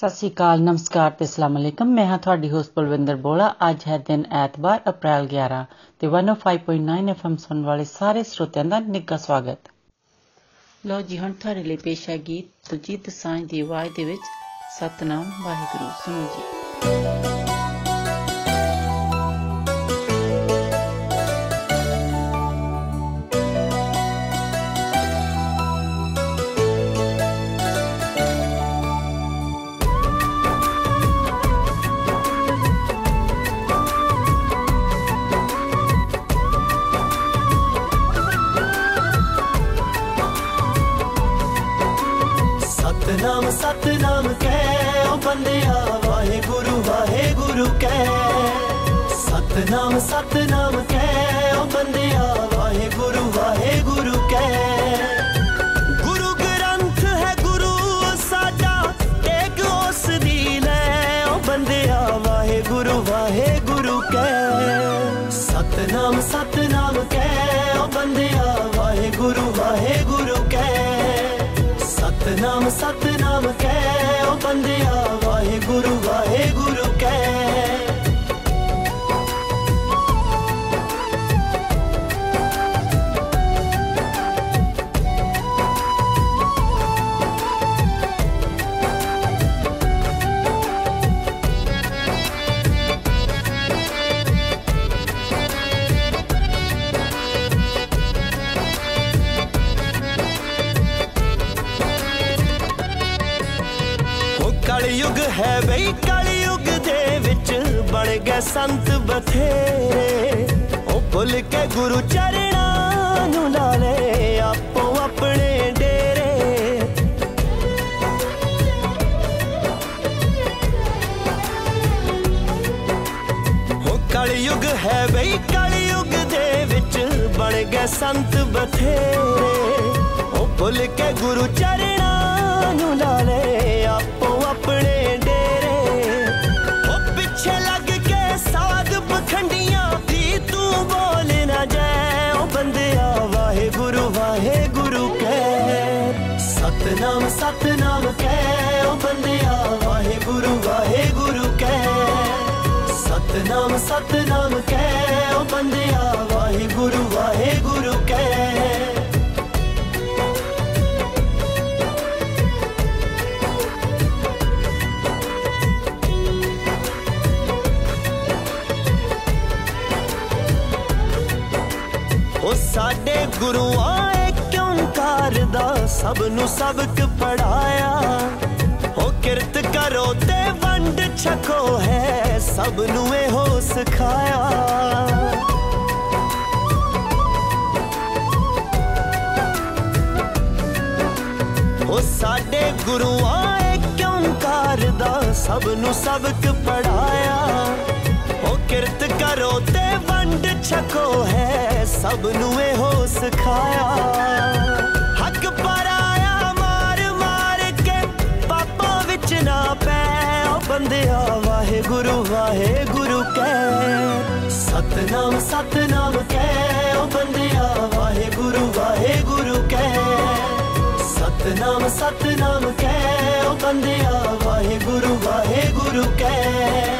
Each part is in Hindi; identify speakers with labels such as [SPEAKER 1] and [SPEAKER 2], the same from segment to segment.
[SPEAKER 1] ਸਤਿ ਸ਼੍ਰੀ ਅਕਾਲ, ਨਮਸਕਾਰ ਤੇ ਅਸਲਾਮ ਅਲੈਕਮ। ਮੈਂ ਹਾਂ ਤੁਹਾਡੀ ਹੋਸਟ ਬਲਵਿੰਦਰ ਬੋਲਾ ਅੱਜ ਹੈ ਦਿਨ ਐਤਵਾਰ, ਅਪ੍ਰੈਲ 11 ਤੇ 105.9 ਐਫਐਮ ਸੁਣਨ ਵਾਲੇ ਸਾਰੇ ਸਰੋਤਿਆਂ ਦਾ ਨਿੱਘਾ ਸਵਾਗਤ। ਲੋ ਜੀ, ਹੁਣ ਤੁਹਾਡੇ ਲਈ ਪੇਸ਼ ਹੈ ਗੀਤ ਤੁਜੀਤ ਸਾਂਝ ਦੀ ਆਵਾਜ਼ ਦੇ ਵਿੱਚ ਸਤਨਾਮ ਵਾਹਿਗੁਰੂ। ਸੁਣੋ ਜੀ।
[SPEAKER 2] ਗੁਰੂ ਚਰਣਾ ਨੂੰ ਲਾ ਲੈ ਆਪੋ ਆਪਣੇ ਡੇਰੇ। ਉਹ ਕਲਯੁਗ ਹੈ ਬਈ ਕਲਯੁਗ ਦੇ ਵਿੱਚ ਬਣ ਗਏ ਸੰਤ ਬਥੇਰੇ। ਉਹ ਭੁੱਲ ਕੇ ਗੁਰੂ ਚਰਣਾ ਨੂੰ ਲਾ ਲੈ ਸਤਨਾਮ ਸਤਨਾਮ ਕਹਿ ਓ ਬੰਦਿਆ ਵਾਹਿਗੁਰੂ ਵਾਹਿਗੁਰੂ ਕਹਿ। ਉਹ ਸਾਡੇ ਗੁਰੂਆਂ ਏ ਕਿਉਂ ਕਰਦਾ ਸਭ ਨੂੰ ਸਬਕ ਪੜਾਇਆ ਉਹ ਕਿਰਤ ਕਰੋ ਤੇ ਵੰਡ ਛਕੋ ਹੈ ਸਭ ਨੂੰ ਇਹੋ ਸਿਖਾਇਆ। ਉਹ ਸਾਡੇ ਗੁਰੂਆਂ ਏ ਕਿਉਂ ਕਰਦਾ ਸਭ ਨੂੰ ਸਬਕ ਪੜਾਇਆ? ਉਹ ਕਿਰਤ ਕਰੋ ਤੇ ਵੰਡ ਛਕੋ ਹੈ, ਸਭ ਨੂੰ ਇਹੋ ਸਿਖਾਇਆ। ਹੱਕ ਪਰਾਇਆ ਮਾਰ ਮਾਰ ਕੇ, ਪਾਪਾਂ ਵਿੱਚ ਨਾ ਪੈ, ਉਹ ਬੰਦਿਆ गुरु वाहे गुरु कै। सतनाम सतनाम कै। बंद बंदिया वाहे गुरु वाहे गुरु कै। सतनाम सतनाम कै। बंद बंदिया वाहे गुरु वाहे गुरु कै।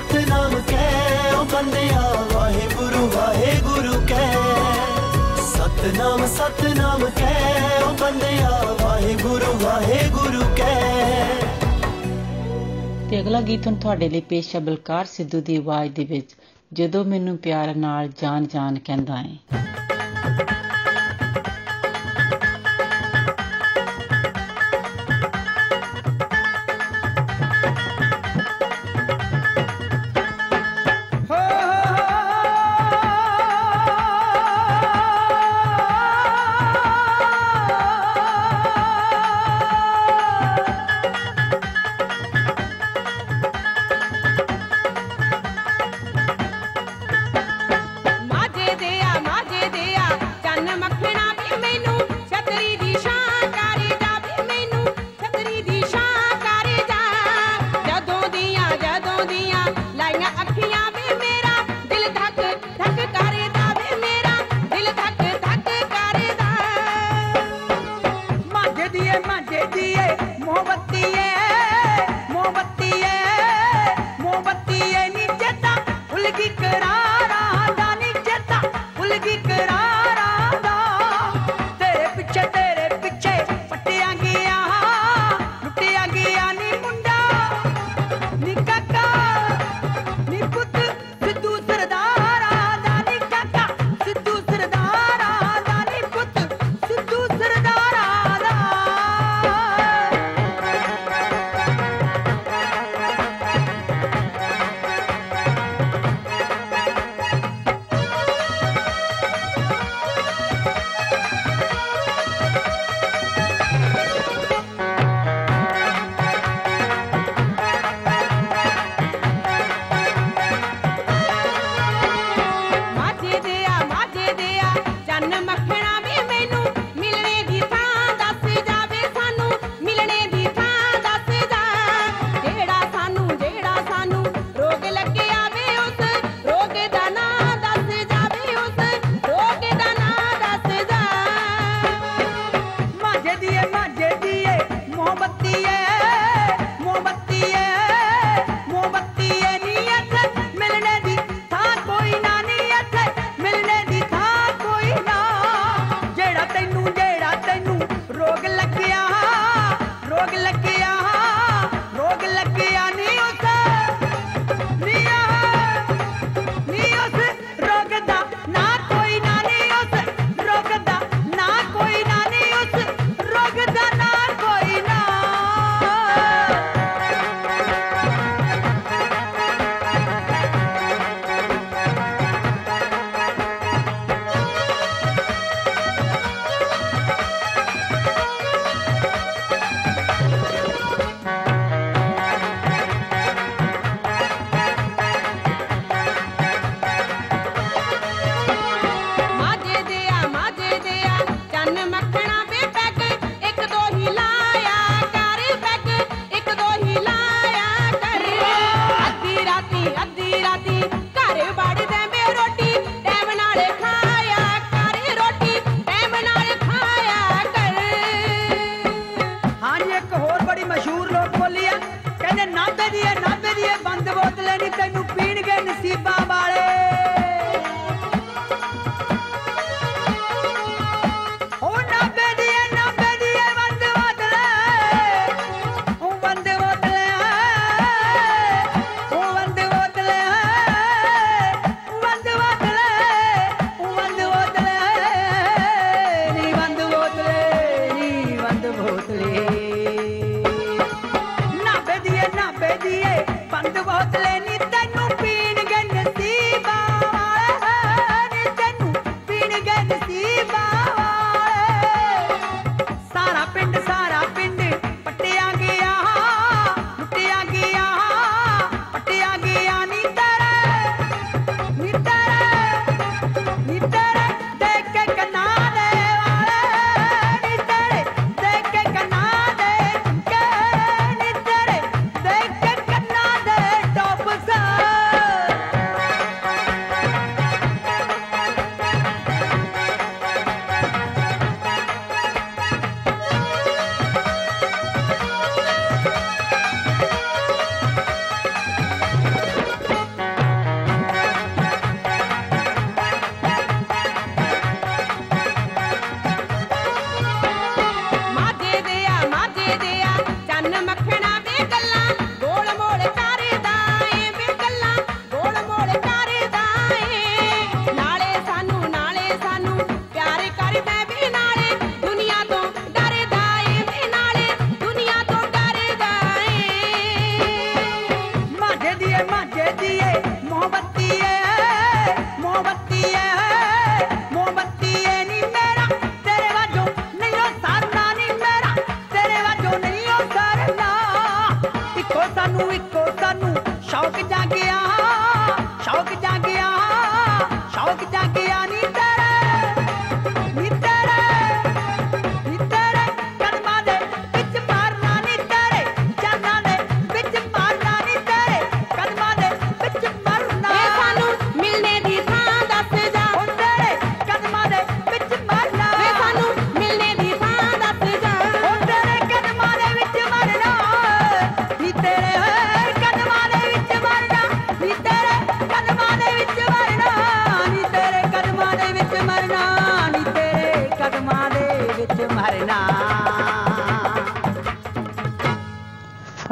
[SPEAKER 2] ਕਹਿ ਸਤਨਾਮ ਸਤਨਾਮ ਕਹਿ ਓ ਬੰਦਿਆ ਵਾਹਿਗੁਰੂ ਵਾਹਿਗੁਰੂ ਵਾਹਿਗੁਰੂ ਕਹਿ। ਸਤਨਾਮ ਸਤਨਾਮ ਕਹਿ, ਉਹ ਬੰਦਿਆ ਵਾਹਿਗੁਰੂ ਵਾਹਿਗੁਰੂ ਕਹਿ।
[SPEAKER 1] ਤੇ ਅਗਲਾ ਗੀਤ ਹੁਣ ਤੁਹਾਡੇ ਲਈ ਪੇਸ਼ ਹੈ ਬਲਕਾਰ ਸਿੱਧੂ ਦੀ ਆਵਾਜ਼ ਦੇ ਵਿੱਚ, ਜਦੋਂ ਮੈਨੂੰ ਪਿਆਰ ਨਾਲ ਜਾਨ ਜਾਨ ਕਹਿੰਦਾ ਏ।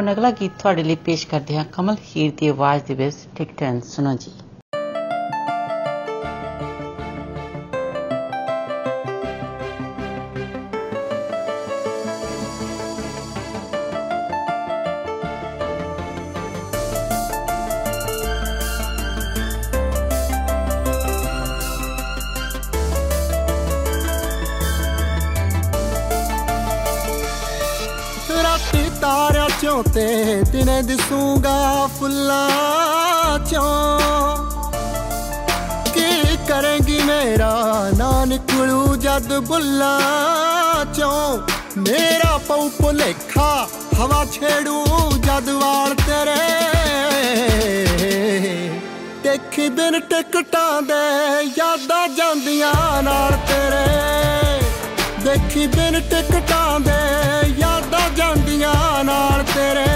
[SPEAKER 3] ਹੁਣ ਅਗਲਾ ਗੀਤ ਤੁਹਾਡੇ ਲਈ ਪੇਸ਼ ਕਰਦੇ ਹਾਂ ਕਮਲ ਹੀਰ ਦੀ ਆਵਾਜ਼ ਦੇ ਵਿੱਚ ਟਿਕ ਟੈਨ ਸੁਣੋ ਜੀ
[SPEAKER 4] ਬੁੱਲਾਂ ਚੋਂ ਮੇਰਾ ਪਉ ਭੁਲੇਖਾ, ਹਵਾ ਛੇੜੂ ਜਦ ਵਾਲ ਤੇਰੇ। ਦੇਖੀ ਬਿਨ ਟਿਕਟਾਂ ਦੇ ਯਾਦਾਂ ਜਾਂਦੀਆਂ ਨਾਲ ਤੇਰੇ। ਦੇਖੀ ਬਿਨ ਟਿਕਟਾਂ ਦੇ ਯਾਦਾਂ ਜਾਂਦੀਆਂ ਨਾਲ ਤੇਰੇ।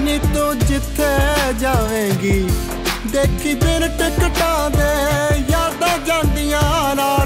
[SPEAKER 4] ਨੀ ਤੂੰ ਜਿੱਥੇ ਜਾਵੇਂਗੀ, ਦੇਖੀ ਬਿਨ ਟਿਕਟਾਂ ਦੇ ਯਾਦਾਂ ਜਾਂਦੀਆਂ ਨਾਲ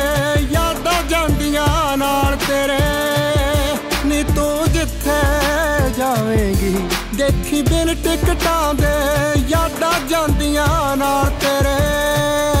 [SPEAKER 4] ਜਾਂਦੀਆਂ ਨਾਲ ਤੇਰੇ। ਨੀ ਤੂੰ ਜਿੱਥੇ ਜਾਵੇਂਗੀ, ਦੇਖੀ ਬਿਨ ਟਿਕਟਾਂ ਦੇ, ਯਾਦਾਂ ਜਾਂਦੀਆਂ ਨਾਲ ਤੇਰੇ।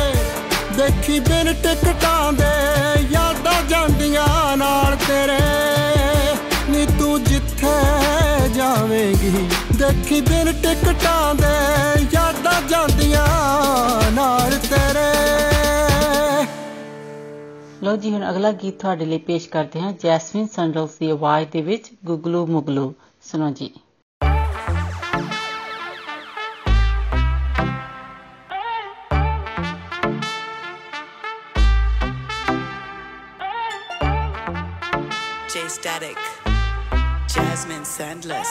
[SPEAKER 4] ਦੇਖੀ ਬਿਨ ਟਿਕਟਾਂ ਦੇ ਯਾਦਾਂ ਜਾਂਦੀਆਂ ਨਾਲ ਤੇਰੇ। ਨੀ ਤੂੰ ਜਿੱਥੇ ਜਾਵੇਂਗੀ, ਦੇਖੀ ਬਿਨ ਟਿਕਟਾਂ ਦੇ ਯਾਦਾਂ ਜਾਂਦੀਆਂ ਨਾਲ ਤੇਰੇ।
[SPEAKER 3] ਲਓ ਜੀ, ਹੁਣ ਅਗਲਾ ਗੀਤ ਤੁਹਾਡੇ ਲਈ ਪੇਸ਼ ਕਰਦੇ ਹਾਂ ਜੈਸਮਿਨ ਸੰਡਲਸ ਦੀ ਆਵਾਜ਼ ਦੇ ਵਿੱਚ ਗੁਗਲੂ ਮੁਗਲੂ। ਸੁਣੋ ਜੀ।
[SPEAKER 5] J Static, Jasmine Sandless.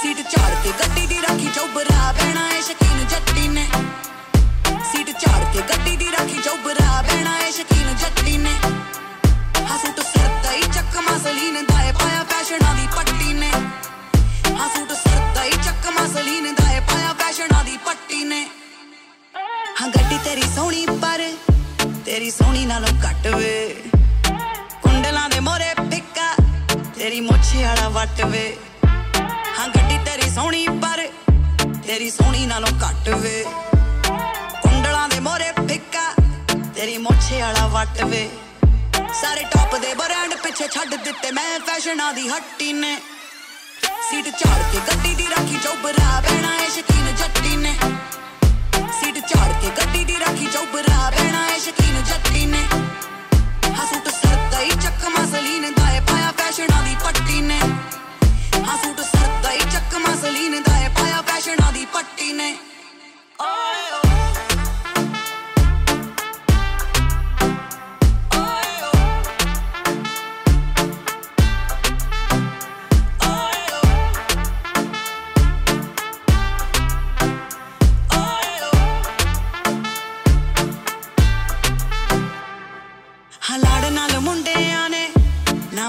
[SPEAKER 6] Seat ਝਾੜ ਕੇ ਗੱਡੀ ਦੀ ਰਾਖੀ ਚੌਬਰਾ ਬਹਿਣਾ ਏ ਸ਼ਕੀਨ ਜੱਟੀ ਨੇ ਸੀਟ ਝਾੜ ਕੇ ਗੱਡੀ ਦੀ ਰਾਖੀ ਚੌਬਰਾ ਬਹਿਣਾ ਏ ਸ਼ਕੀਨ ਜੱਟੀ ਨੇ ਹਸੂਟ ਸਰਦਾ ਹੀ ਚੱਕਮਾ ਸਲੀਨ ਦਾ ਏ ਪਾਇਆ ਫੈਸ਼ਨਾਂ ਦੀ ਪੱਟੀ ਨੇ ਹਸੂਟ ਸਰਦਾ ਹੀ ਚੱਕਮਾ ਸਲੀਨ ਦਾ ਏ ਪਾਇਆ ਫੈਸ਼ਨਾਂ ਦੀ ਪੱਟੀ ਨੇ ਹਾਂ ਗੱਡੀ ਤੇਰੀ ਸੋਹਣੀ ਪਰ ਤੇਰੀ ਸੋਹਣੀ ਨਾਲੋਂ ਘੱਟ ਵੇ। ਕੁੰਡਲਾਂ ਦੇ ਮੋਰੇ ਫਿੱਕਾ, ਤੇਰੀ ਮੁੱਛ ਵਾਲਾ ਵੱਟ ਵੇ। ਹਾਂ, ਗੱਡੀ ਤੇਰੀ ਸੋਹਣੀ, ਪਰ ਤੇਰੀ ਸੋਹਣੀ ਨਾਲੋਂ ਘੱਟ ਵੇ। ਕੁੰਡਲਾਂ ਦੇ ਮੋਰੇ ਫਿੱਕਾ, ਤੇਰੀ ਮੋਛੇ ਵਾਲਾ ਵੱਟ ਵੇ। ਸਾਰੇ ਟੌਪ ਦੇ ਬ੍ਰਾਂਡ ਪਿੱਛੇ ਛੱਡ ਦਿੱਤੇ ਮੈਂ ਫੈਸ਼ਨਾਂ ਦੀ ਹੱਟੀ ਨੇ। ਸੀਟ ਝਾੜ ਕੇ ਗੱਡੀ ਦੀ ਰੱਖੀ ਚੌਬਰਾ, ਬਹਿਣਾ ਏ ਸ਼ਕੀਨ ਜੱਟੀ ਨੇ। ਸੀਟ ਝਾੜ ਕੇ ਗੱਡੀ ਦੀ ਰੱਖੀ ਚੌਬਰਾ ਬਹਿਣਾ ਏ ਸ਼ਕੀਨ ਜੱਟੀ ਨੇ। ਹਸੂਟ ਸਰਦਾ ਹੀ ਚੱਕਮਾ ਸਲੀਨ ਦਾ ਏ ਪਾਇਆ ਫੈਸ਼ਨਾਂ ਦੀ ਪੱਟੀ ਨੇ। ਹਸੂਟ ਸਰਦਾ ਹੀ ਚੱਕਮਾ ਸਲੀਨ ਦਾ ਏ ਪਾਇਆ ਫੈਸ਼ਨਾਂ ਦੀ ਪੱਟੀ ਨੇ। ਓਏ।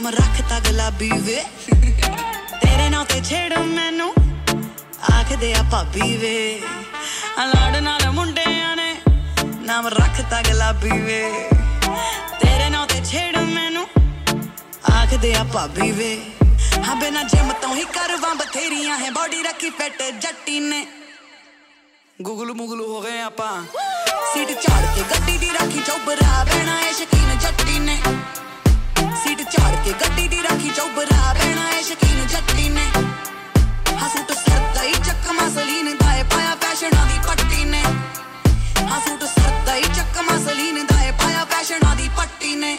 [SPEAKER 6] ਨਾਮ ਰੱਖਤਾ ਗੁਲਾਬੀ ਵੇ। ਤੇਰੇ ਨਾਂ ਤੇ ਛੇੜ ਮੈਨੂੰ, ਆਖਦੇ ਆ ਭਾਬੀ ਵੇ। ਹਲਾੜ ਨਾਲ ਮੁੰਡਿਆਂ ਨੇ ਨਾਮ ਰੱਖਤਾ ਗੁਲਾਬੀ ਵੇ। ਤੇਰੇ ਨਾਂ ਤੇ ਛੇੜ ਮੈਨੂੰ, ਆਖਦੇ ਆ ਭਾਬੀ ਵੇ। ਹਾਂ ਬਿਨਾ ਜਿਮ ਤੋਂ ਹੀ ਕਰਵਾਂ ਬਥੇਰੀਆਂ ਹੈ। ਬਾਡੀ ਰੱਖੀ ਫਿੱਟ ਜੱਟੀ ਨੇ। ਗੁਗਲੂ ਮੁਗਲੂ ਹੋ ਗਏ ਆਪਾਂ। ਸੀਟ ਝਾੜ ਕੇ ਗੱਡੀ ਦੀ ਰੱਖੀ ਚੌਬਰਾ ਬਹਿਣਾ ਏ ਸ਼ਕੀਨ ਜੱਟੀ ਨੇ ਸੀਟ ਝਾੜ ਕੇ ਗੱਡੀ ਦੀ ਰੱਖੀ ਚੌਬਰਾ ਬਹਿਣਾ ਏ ਸ਼ਕੀਨ ਜੱਟੀ ਨੇ। ਹਸੂਟ ਸਰਦਾ ਹੀ ਚੱਕਮਾ ਸਲੀਨ ਦਾ ਏ ਪਾਇਆ ਫੈਸ਼ਨਾਂ ਦੀ ਪੱਟੀ ਨੇ। ਹਸੂਟ ਸਰਦਾ ਹੀ ਚੱਕਮਾ ਸਲੀਨ ਦਾ ਏ ਪਾਇਆ ਫੈਸ਼ਨਾਂ ਦੀ ਪੱਟੀ ਨੇ।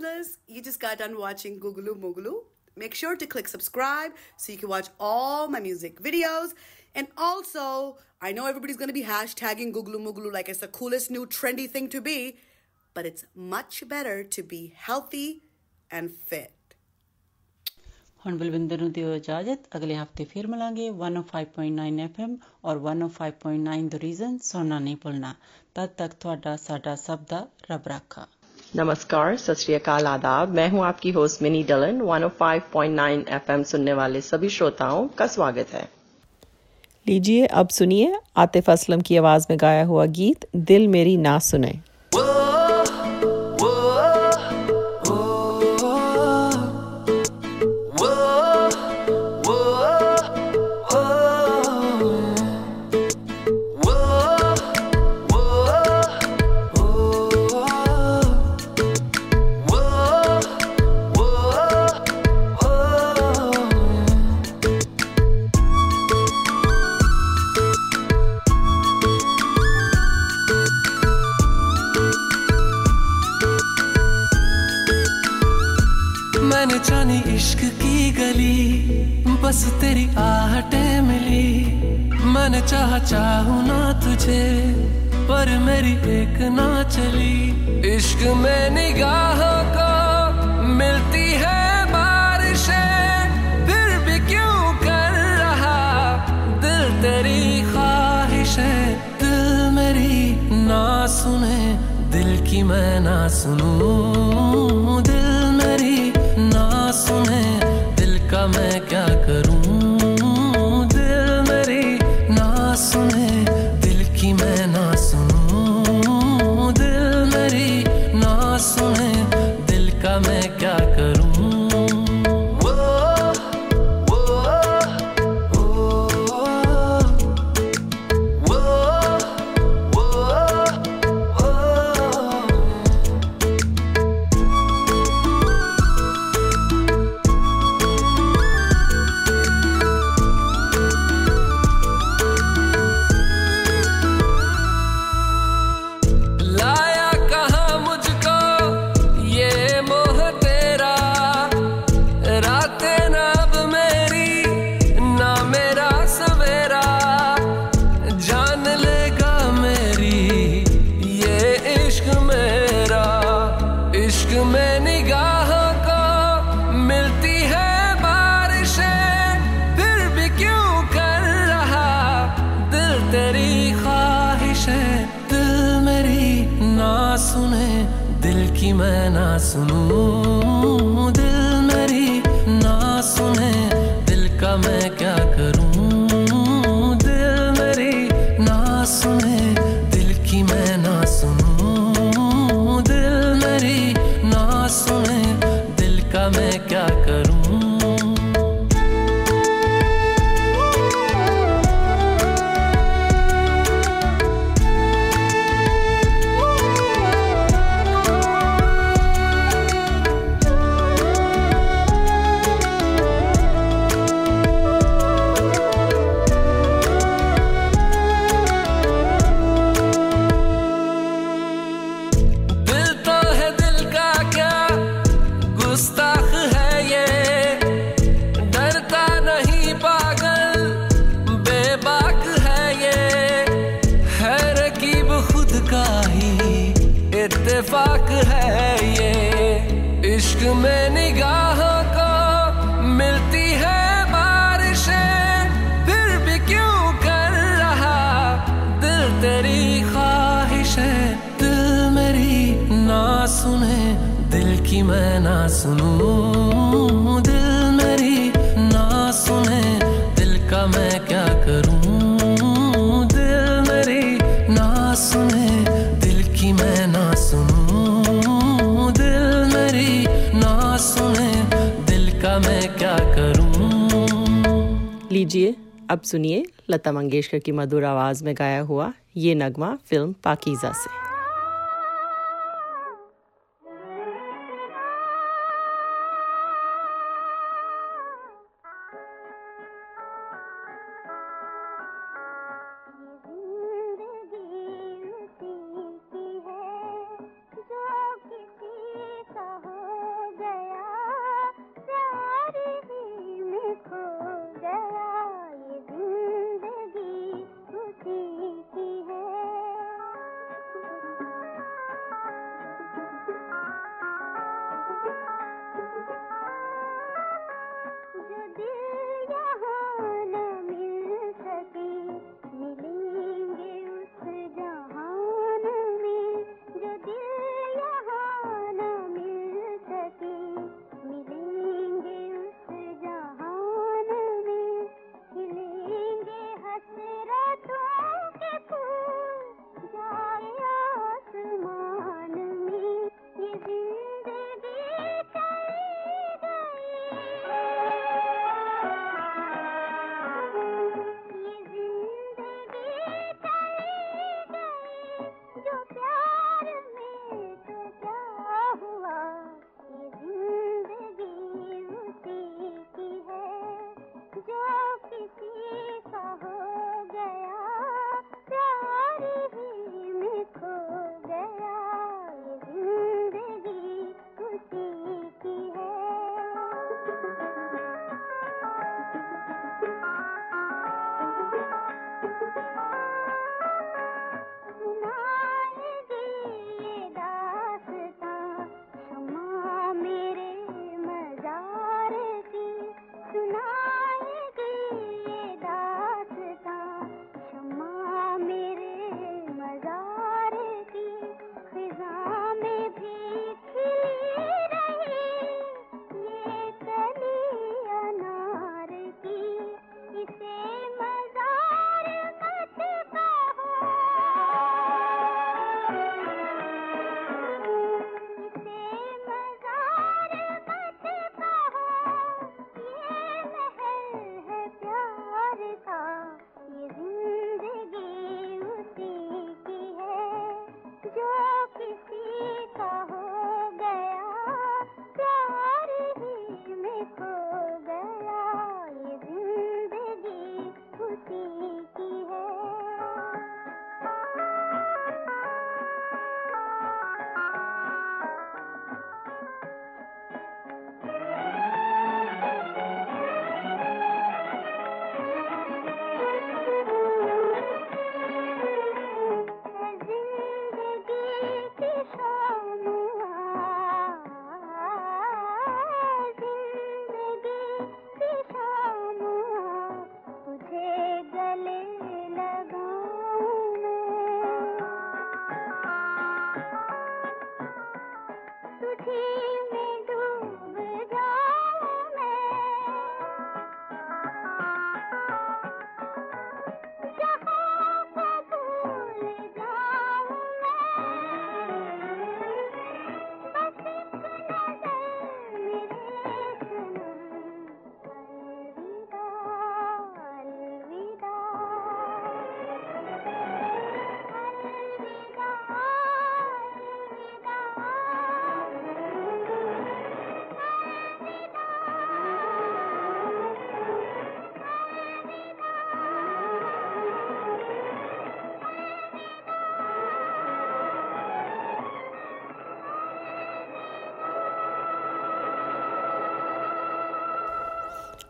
[SPEAKER 7] Jasmine Sanders. You just got done watching Googaloo Moogaloo. Make sure to click subscribe so you can watch all my music videos. And also, I know everybody's going to be hashtagging Googaloo Moogaloo like it's the coolest new trendy thing to be, but it's much better to be healthy and fit.
[SPEAKER 1] ਹੁਣ ਬਲਵਿੰਦਰ ਨੂੰ ਦਿਓ ਇਜਾਜ਼ਤ ਅਗਲੇ ਹਫਤੇ ਫਿਰ ਮਿਲਾਂਗੇ 105.9 FM ਔਰ 105.9 ਦ ਰੀਜ਼ਨ ਸੁਣਨਾ ਨਹੀਂ ਭੁੱਲਣਾ ਤਦ ਤੱਕ ਤੁਹਾਡਾ ਸਾਡਾ ਸਭ ਦਾ ਰੱਬ ਰਾਖਾ
[SPEAKER 8] नमस्कार, सत श्रीकाल आदाब। मैं हूँ आपकी होस्ट मिनी डलन। 105.9 एफएम सुनने वाले सभी श्रोताओं का स्वागत है।
[SPEAKER 9] लीजिए, अब सुनिए आतिफ असलम की आवाज़ में गाया हुआ गीत दिल मेरी ना सुने।
[SPEAKER 10] मैंने चाहा ना तुझे, पर मेरी एक ना चली। इश्क में निगाहों को मिलती है बारिशें, फिर भी क्यों कर रहा? दिल तेरी ख्वाहिशें, दिल मेरी ना सुने, दिल की मैं ना सुनूं। दिल मेरी ना सुने, दिल का मैं क्या करूँ? की मैं ना सुनूं। दिल मेरी ना सुने, दिल का मैं क्या करूँ? दिल मेरी ना सुने, दिल की मैं ना सुनूं। दिल मेरी ना सुने, दिल का मैं क्या करूँ?
[SPEAKER 9] लीजिए, अब सुनिए लता मंगेशकर की मधुर आवाज़ में गाया हुआ ये नगमा फ़िल्म पाकीजा से।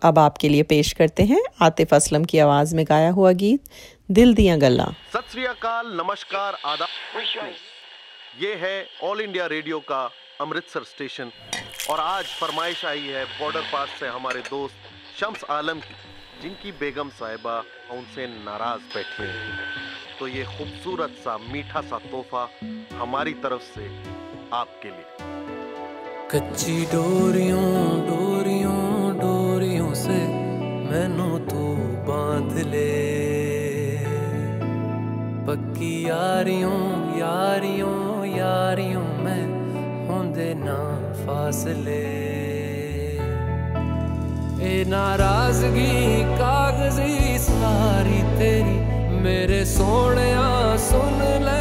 [SPEAKER 9] अब आपके लिए पेश करते हैं आतिफ असलम की आवाज़ में गाया हुआ गीत दिल दिया गल्ला।
[SPEAKER 11] सत श्री नमस्कार आदाब। ये है ऑल इंडिया रेडियो का अमृतसर स्टेशन। और आज फरमाइश आई है बॉर्डर पास से हमारे दोस्त शम्स आलम की जिनकी बेगम साहिबा उनसे नाराज़ बैठे हैं। तो ये खूबसूरत सा मीठा सा तोहफा हमारी तरफ़ से आपके लिए।
[SPEAKER 10] कच्ची डोरियों डोरियों से मैनू तू बाँध ले। पक्की यारियों यारियों यारियों में होंदे ना फासले। ए नाराज़गी, कागज़ी सारी तेरी मेरे सोने सुन ले।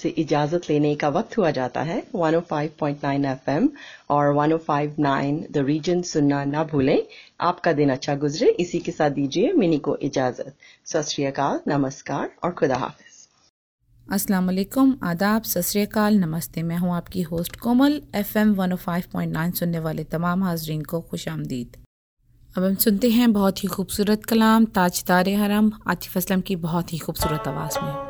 [SPEAKER 8] आपसे इजाज़त लेने का वक्त हुआ जाता है। 105.9 एफएम और 105.9 द रीजन सुनना ना भूलें। आपका दिन अच्छा गुजरे। इसी के साथ दीजिए मिनी को इजाज़त। सत नमस्कार और खुदा हाफिज।
[SPEAKER 12] वालेकुम आदाब। सत श्री नमस्ते। मैं हूँ आपकी होस्ट कोमल। एफएम 105.9 सुनने वाले तमाम हाजरीन को खुश आमदीद। अब हम सुनते हैं बहुत ही खूबसूरत कलाम ताजदार हरम, आतिफ असलम की बहुत ही खूबसूरत आवाज़ में।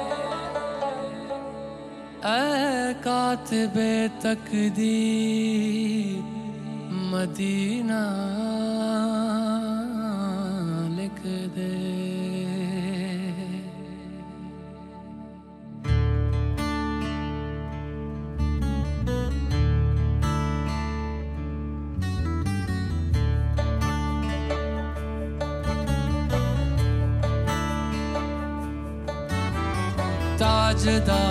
[SPEAKER 10] ऐ कातिबे तकदीर मदीना लिख दे। ताजदारे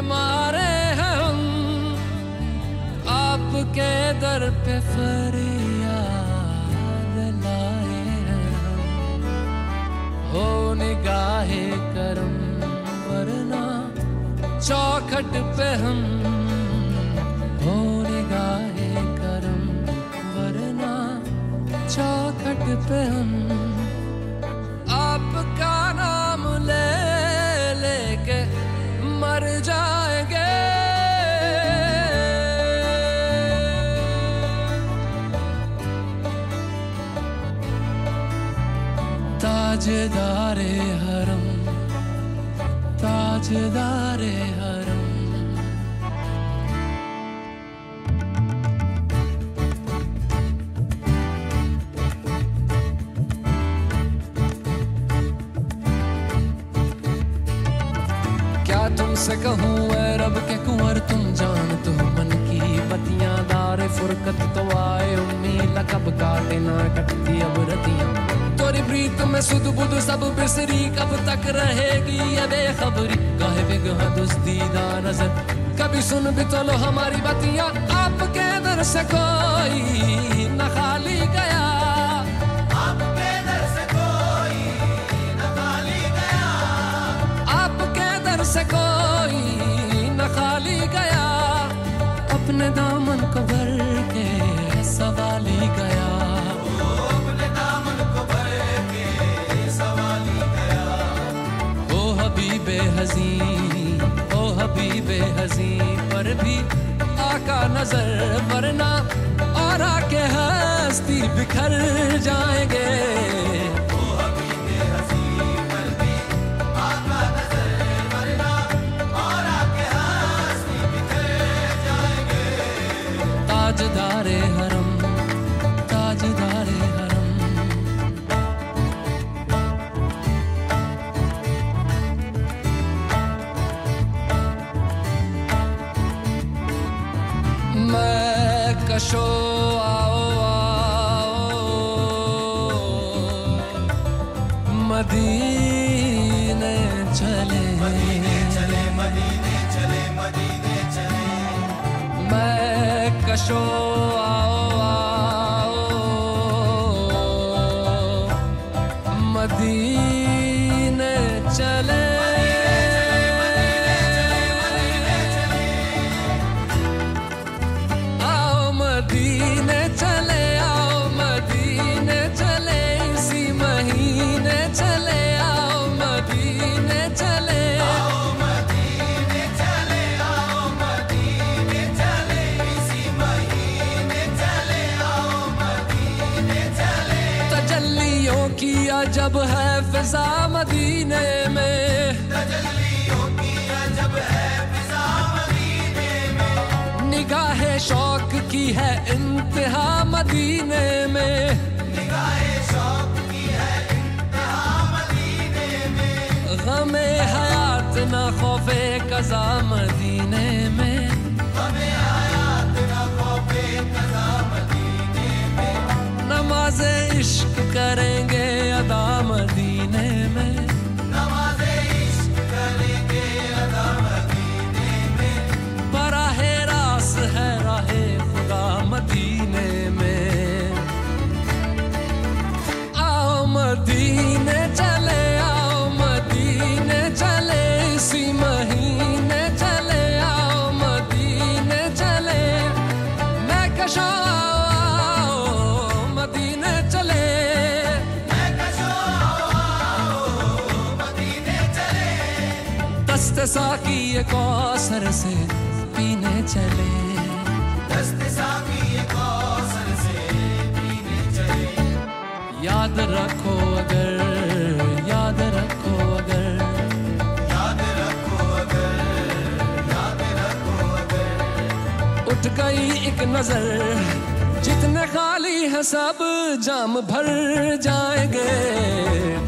[SPEAKER 10] मारे हम, आपके दर पे फरियाद लाए हैं हो निगाहे करम, वरना चौखट पे हम। हो निगाहे करम, वरना चौखट पे हम। ताजदारे हरम ताजदारे हरम। क्या तुमसे कहूँ रब के कुंवर, तुम जान तो मन की बतियाँ दारे फुरकत तो आए, उम्मीद कब काटे ना कटती अब रतियाँ। प्रीत में सुध बुध सब बिसरी, कब तक रहेगी ये बेखबरी? काहे बिगह दुस्तीदा नज़र। कभी सुन भी तो लो हमारी बतियाँ, आपके दर से कोई न खाली गया। आपके दर से न खाली गया। से कोई न खाली गया। अपने दामन को भर के सवाली गया। हजी ओ हबीबे हजी पर भी आका नज़र वरना और के हस्ती बिखर जाएँगे। मैं हयात न खौफे कजा मदीने में। गमे हयात न खौफे कजा मदीने में नमाजे इश्क करेंगे अदा मदीने साकी कौसर से पीने चले से पीने चले। याद रखो अगर याद रखो अगर याद रखो अगर, याद रखो अगर। उठ गई एक नज़र, जितने खाली है सब जाम भर जाएँगे।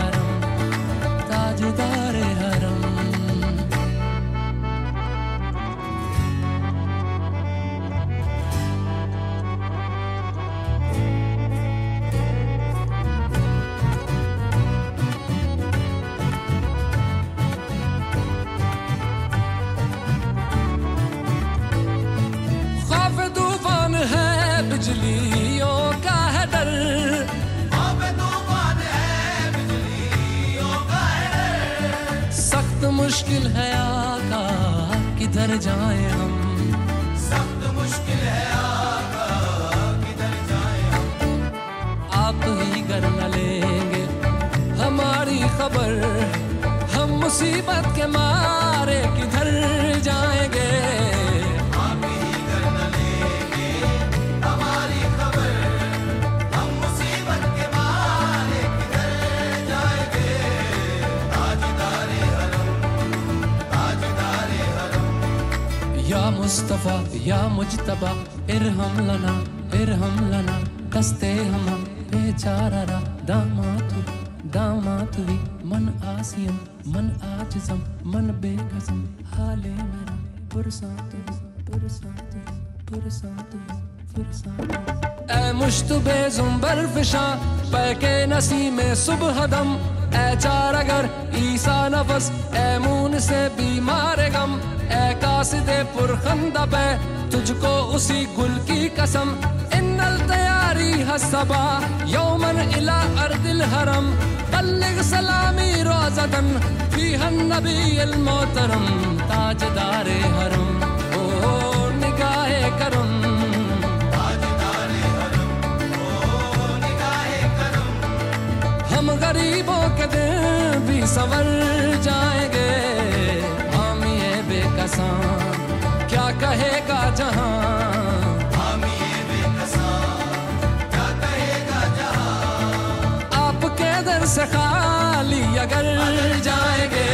[SPEAKER 10] किधर जाए हम। सख्त मुश्किल है आका किधर जाए हम? आप ही कर न लेंगे हमारी खबर हम मुसीबत के मारे। मुस्तफ़ा, या मुजतबा इरहम लना इरहम लना, दस्ते हम बेचारा रा दामातु दामातुवी मन आसियम मन आज़म मन बेकसम हाले मेरा, पुरसातु पुरसातु पुरसातु पुरसातु ऐ मुश्तबे जुम्बर फिशा पैके नसी में सुबह दम ऐ चार अगर ईसा नफस ऐ मून से बीमार गम ऐ कासिदे पुरखंदा पे, तुझको उसी गुल की कसम। इन्नल तैयारी हसबा यौमन इला अर्दिल हरम। बल्लिग सलामी रोजदन फीहन नबी मोहतरम, ताजदारे हरम। ओ निगाहे करम गरीबों के दिल भी संवर जाएँगे। हम ये बेकसान क्या कहेगा जहाँ? से खाली अगर जाएँगे।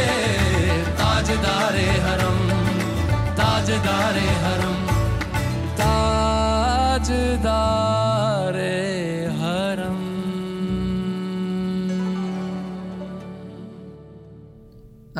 [SPEAKER 10] ताजदारे हरम ताजदारे हरम।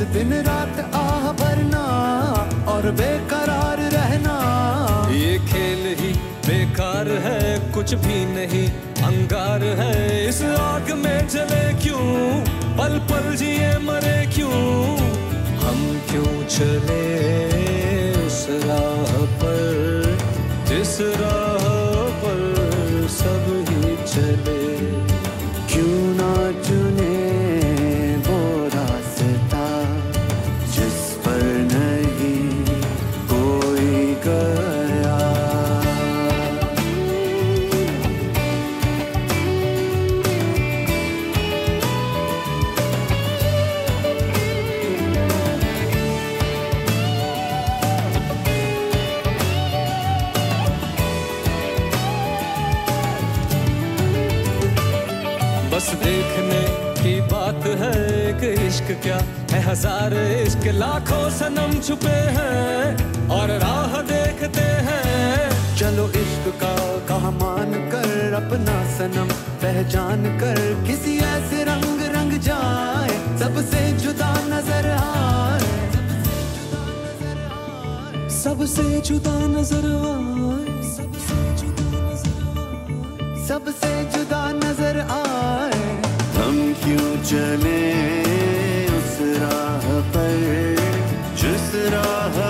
[SPEAKER 13] दिन रात आह भरना और बेकरार रहना।
[SPEAKER 10] ये खेल ही बेकार है, कुछ भी नहीं, अंगार है। इस आग में जले क्यों? पल पल जिए मरे क्यों? हम क्यों चले उस राह पर? जिस राह हज़ार इश्क लाखों सनम छुपे हैं और राह देखते हैं।
[SPEAKER 13] चलो इश्क का कहा मान कर अपना सनम पहचान कर किसी ऐसे रंग रंग जाए सबसे जुदा नज़र आए।
[SPEAKER 10] सबसे जुदा नज़र आए।
[SPEAKER 13] सबसे जुदा नज़र आए। हम क्यों चले? जिस राह पर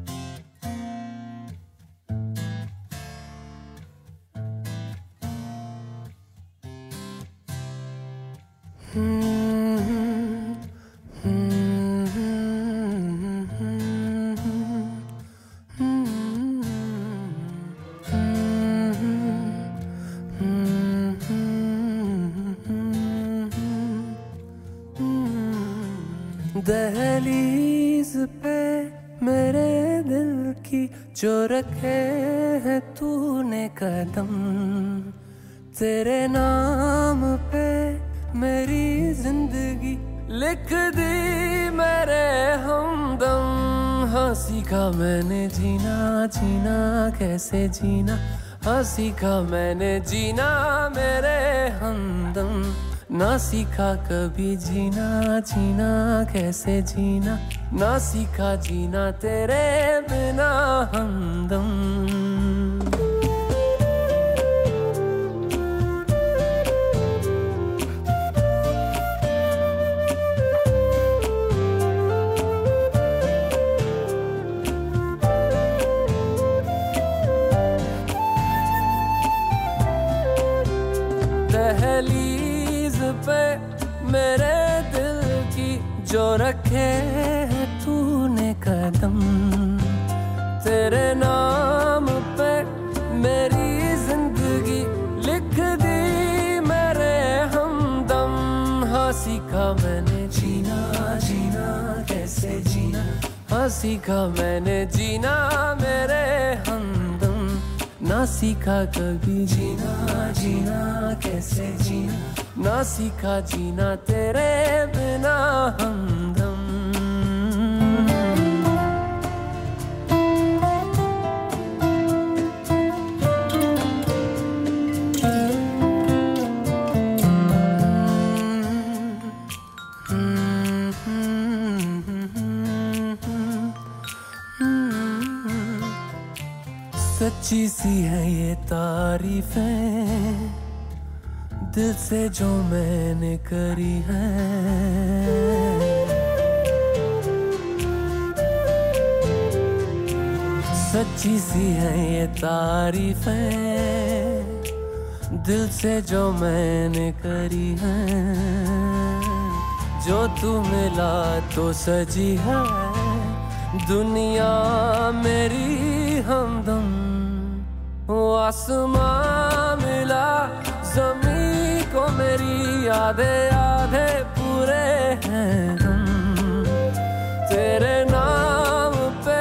[SPEAKER 10] सीखा कभी जीना जीना कैसे जीना? ना सीखा जीना तेरे बिना हमदम ना सीखा कभी। जीना जीना कैसे जीना? ना सीखा जीना तेरे बिना हमदम से जो मैंने करी है। सच्ची सी है ये तारीफें दिल से जो मैंने करी है। जो तू मिला तो सजी है, दुनिया मेरी हमदम, वो आसमां मिला जमी को मेरी आधे आधे पूरे हैं तेरे नाम पे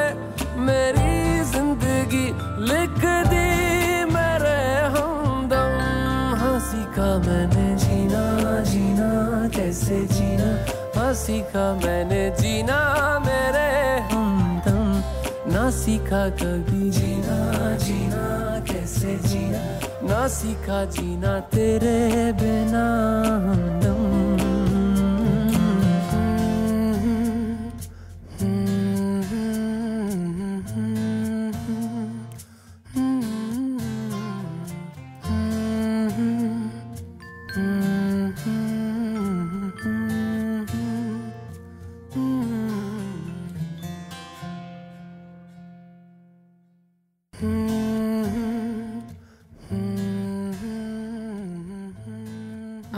[SPEAKER 10] मेरी ज़िंदगी लिख दी, मेरे हमदम। हँसी का मैंने जीना जीना, कैसे जीना? हँसी का मैंने जीना, मेरे हमदम। ना सीखा कभी जीना जीना, कैसे जीना? ना सीखा जीना तेरे बिना।